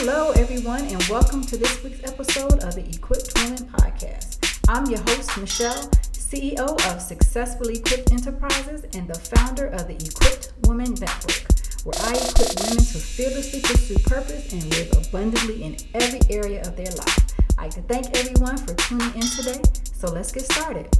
Hello, everyone, and welcome to this week's episode of the Equipped Women Podcast. I'm your host, Michelle, CEO of Successfully Equipped Enterprises and the founder of the Equipped Women Network, where I equip women to fearlessly pursue purpose and live abundantly in every area of their life. I'd like to thank everyone for tuning in today. So let's get started.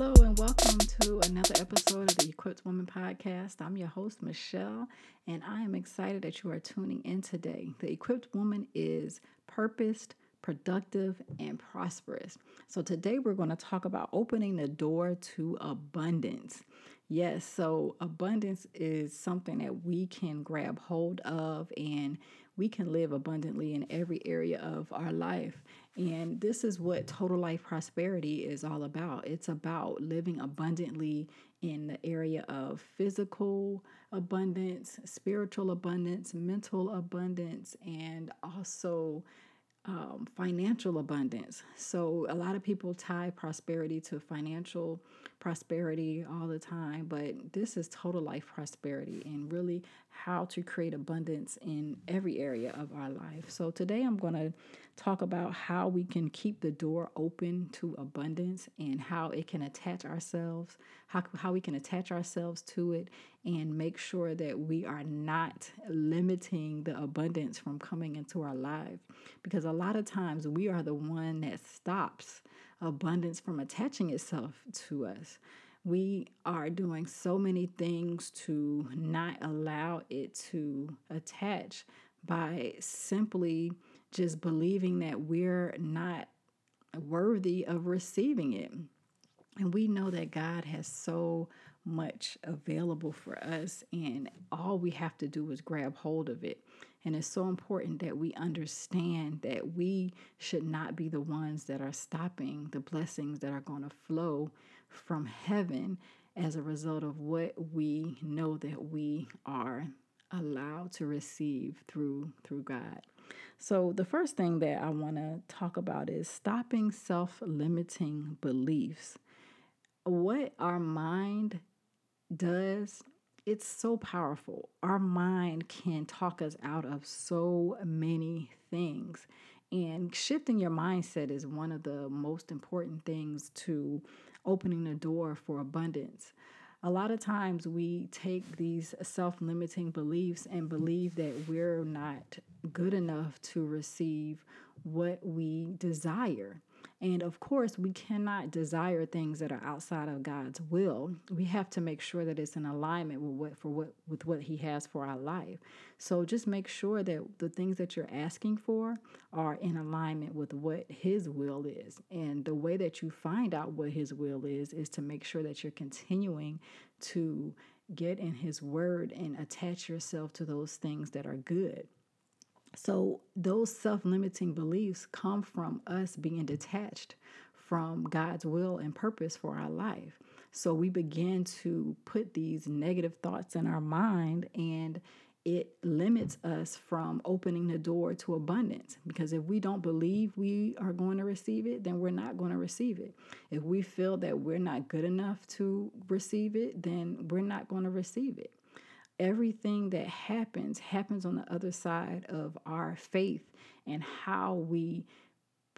Hello, and welcome to another episode of the Equipped Woman Podcast. I'm your host, Michelle, and I am excited that you are tuning in today. The Equipped Woman is purposed, productive, and prosperous. So, today we're going to talk about opening the door to abundance. Yes, so abundance is something that we can grab hold of and we can live abundantly in every area of our life. And this is what total life prosperity is all about. It's about living abundantly in the area of physical abundance, spiritual abundance, mental abundance, and also um, financial abundance. So, a lot of people tie prosperity to financial prosperity all the time, but this is total life prosperity and really how to create abundance in every area of our life. So, today I'm going to talk about how we can keep the door open to abundance and how it can attach ourselves, how, how we can attach ourselves to it and make sure that we are not limiting the abundance from coming into our life. Because a lot of times we are the one that stops abundance from attaching itself to us. We are doing so many things to not allow it to attach by simply just believing that we're not worthy of receiving it. And we know that God has so much available for us, and all we have to do is grab hold of it. And it's so important that we understand that we should not be the ones that are stopping the blessings that are going to flow from heaven as a result of what we know that we are allowed to receive through through God. So the first thing that I want to talk about is stopping self-limiting beliefs. What our mind does it's so powerful. Our mind can talk us out of so many things. And shifting your mindset is one of the most important things to opening the door for abundance. A lot of times we take these self limiting beliefs and believe that we're not good enough to receive what we desire. And of course, we cannot desire things that are outside of God's will. We have to make sure that it's in alignment with what for what with what he has for our life. So just make sure that the things that you're asking for are in alignment with what his will is. And the way that you find out what his will is is to make sure that you're continuing to get in his word and attach yourself to those things that are good. So, those self limiting beliefs come from us being detached from God's will and purpose for our life. So, we begin to put these negative thoughts in our mind, and it limits us from opening the door to abundance. Because if we don't believe we are going to receive it, then we're not going to receive it. If we feel that we're not good enough to receive it, then we're not going to receive it everything that happens happens on the other side of our faith and how we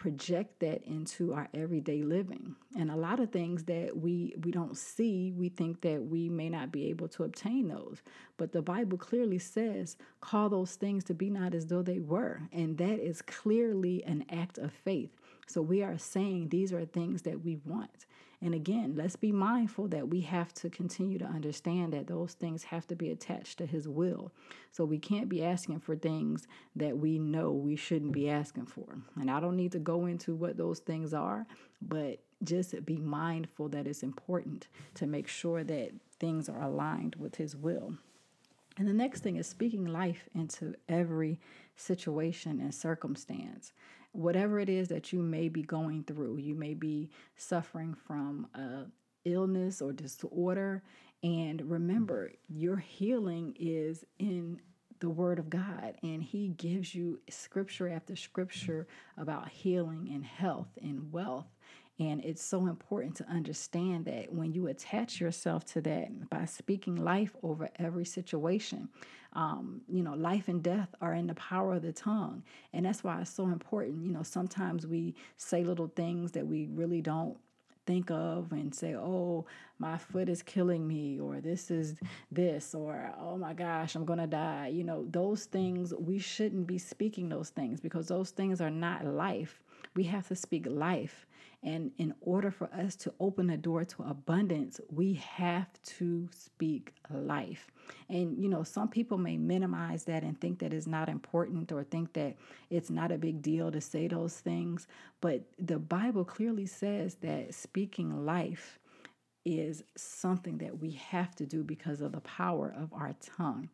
project that into our everyday living. And a lot of things that we we don't see we think that we may not be able to obtain those. But the bible clearly says call those things to be not as though they were. And that is clearly an act of faith. So we are saying these are things that we want and again, let's be mindful that we have to continue to understand that those things have to be attached to His will. So we can't be asking for things that we know we shouldn't be asking for. And I don't need to go into what those things are, but just be mindful that it's important to make sure that things are aligned with His will. And the next thing is speaking life into every situation and circumstance whatever it is that you may be going through. You may be suffering from a illness or disorder. And remember, your healing is in the Word of God, and He gives you scripture after scripture about healing and health and wealth. And it's so important to understand that when you attach yourself to that by speaking life over every situation, um, you know, life and death are in the power of the tongue. And that's why it's so important. You know, sometimes we say little things that we really don't think of and say, oh, my foot is killing me, or this is this, or oh my gosh, I'm to die. You know, those things, we shouldn't be speaking those things because those things are not life. We have to speak life. And in order for us to open the door to abundance, we have to speak life. And, you know, some people may minimize that and think that it's not important or think that it's not a big deal to say those things. But the Bible clearly says that speaking life is something that we have to do because of the power of our tongue.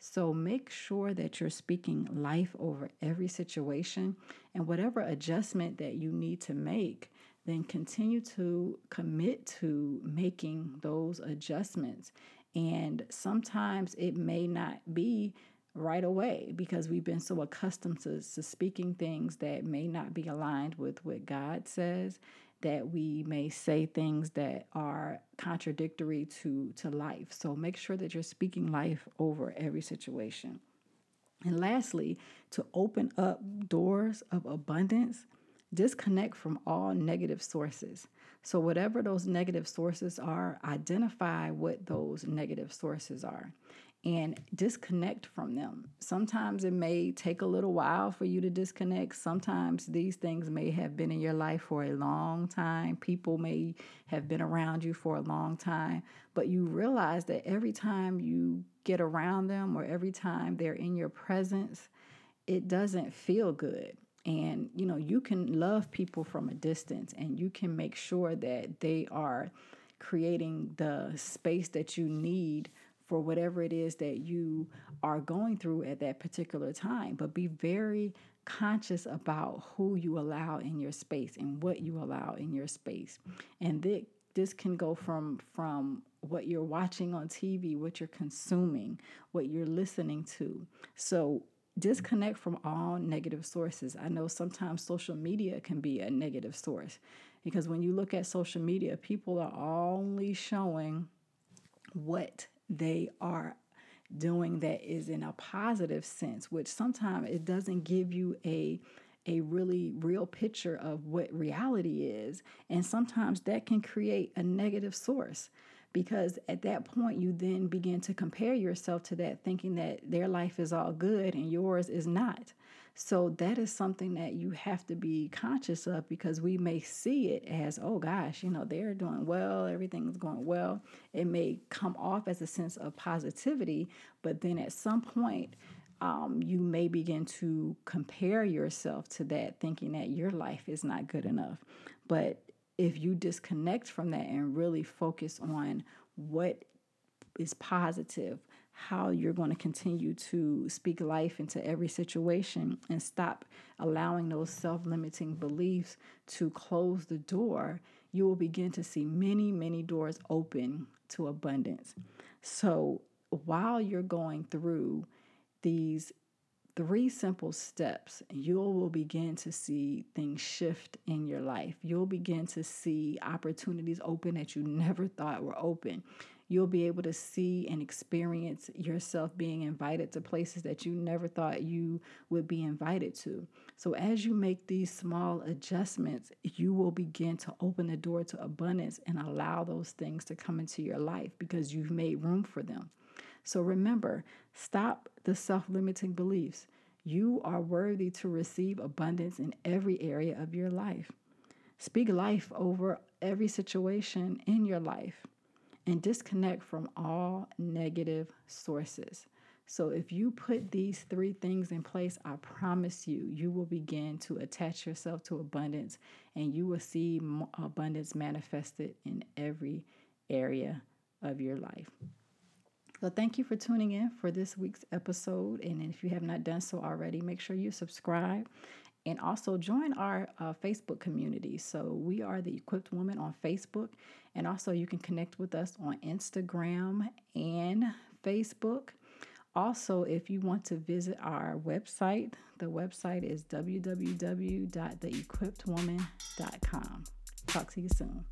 So make sure that you're speaking life over every situation and whatever adjustment that you need to make, then continue to commit to making those adjustments. And sometimes it may not be right away because we've been so accustomed to, to speaking things that may not be aligned with what God says that we may say things that are contradictory to, to life. So make sure that you're speaking life over every situation. And lastly, to open up doors of abundance, disconnect from all negative sources. So, whatever those negative sources are, identify what those negative sources are and disconnect from them. Sometimes it may take a little while for you to disconnect. Sometimes these things may have been in your life for a long time. People may have been around you for a long time, but you realize that every time you get around them or every time they're in your presence, it doesn't feel good. And you know, you can love people from a distance and you can make sure that they are creating the space that you need for whatever it is that you are going through at that particular time. But be very conscious about who you allow in your space and what you allow in your space. And th- this can go from from what you're watching on TV, what you're consuming, what you're listening to. So disconnect from all negative sources. I know sometimes social media can be a negative source because when you look at social media, people are only showing what they are doing that is in a positive sense, which sometimes it doesn't give you a a really real picture of what reality is. And sometimes that can create a negative source because at that point you then begin to compare yourself to that, thinking that their life is all good and yours is not. So that is something that you have to be conscious of because we may see it as, oh gosh, you know, they're doing well, everything's going well. It may come off as a sense of positivity, but then at some point, um, you may begin to compare yourself to that, thinking that your life is not good enough. But if you disconnect from that and really focus on what is positive, how you're going to continue to speak life into every situation and stop allowing those self limiting beliefs to close the door, you will begin to see many, many doors open to abundance. So while you're going through these three simple steps, you will begin to see things shift in your life. You'll begin to see opportunities open that you never thought were open. You'll be able to see and experience yourself being invited to places that you never thought you would be invited to. So, as you make these small adjustments, you will begin to open the door to abundance and allow those things to come into your life because you've made room for them. So, remember, stop the self limiting beliefs. You are worthy to receive abundance in every area of your life. Speak life over every situation in your life and disconnect from all negative sources. So, if you put these three things in place, I promise you, you will begin to attach yourself to abundance and you will see abundance manifested in every area of your life. So, thank you for tuning in for this week's episode. And if you have not done so already, make sure you subscribe and also join our uh, Facebook community. So we are the Equipped Woman on Facebook, and also you can connect with us on Instagram and Facebook. Also, if you want to visit our website, the website is www.theequippedwoman.com. Talk to you soon.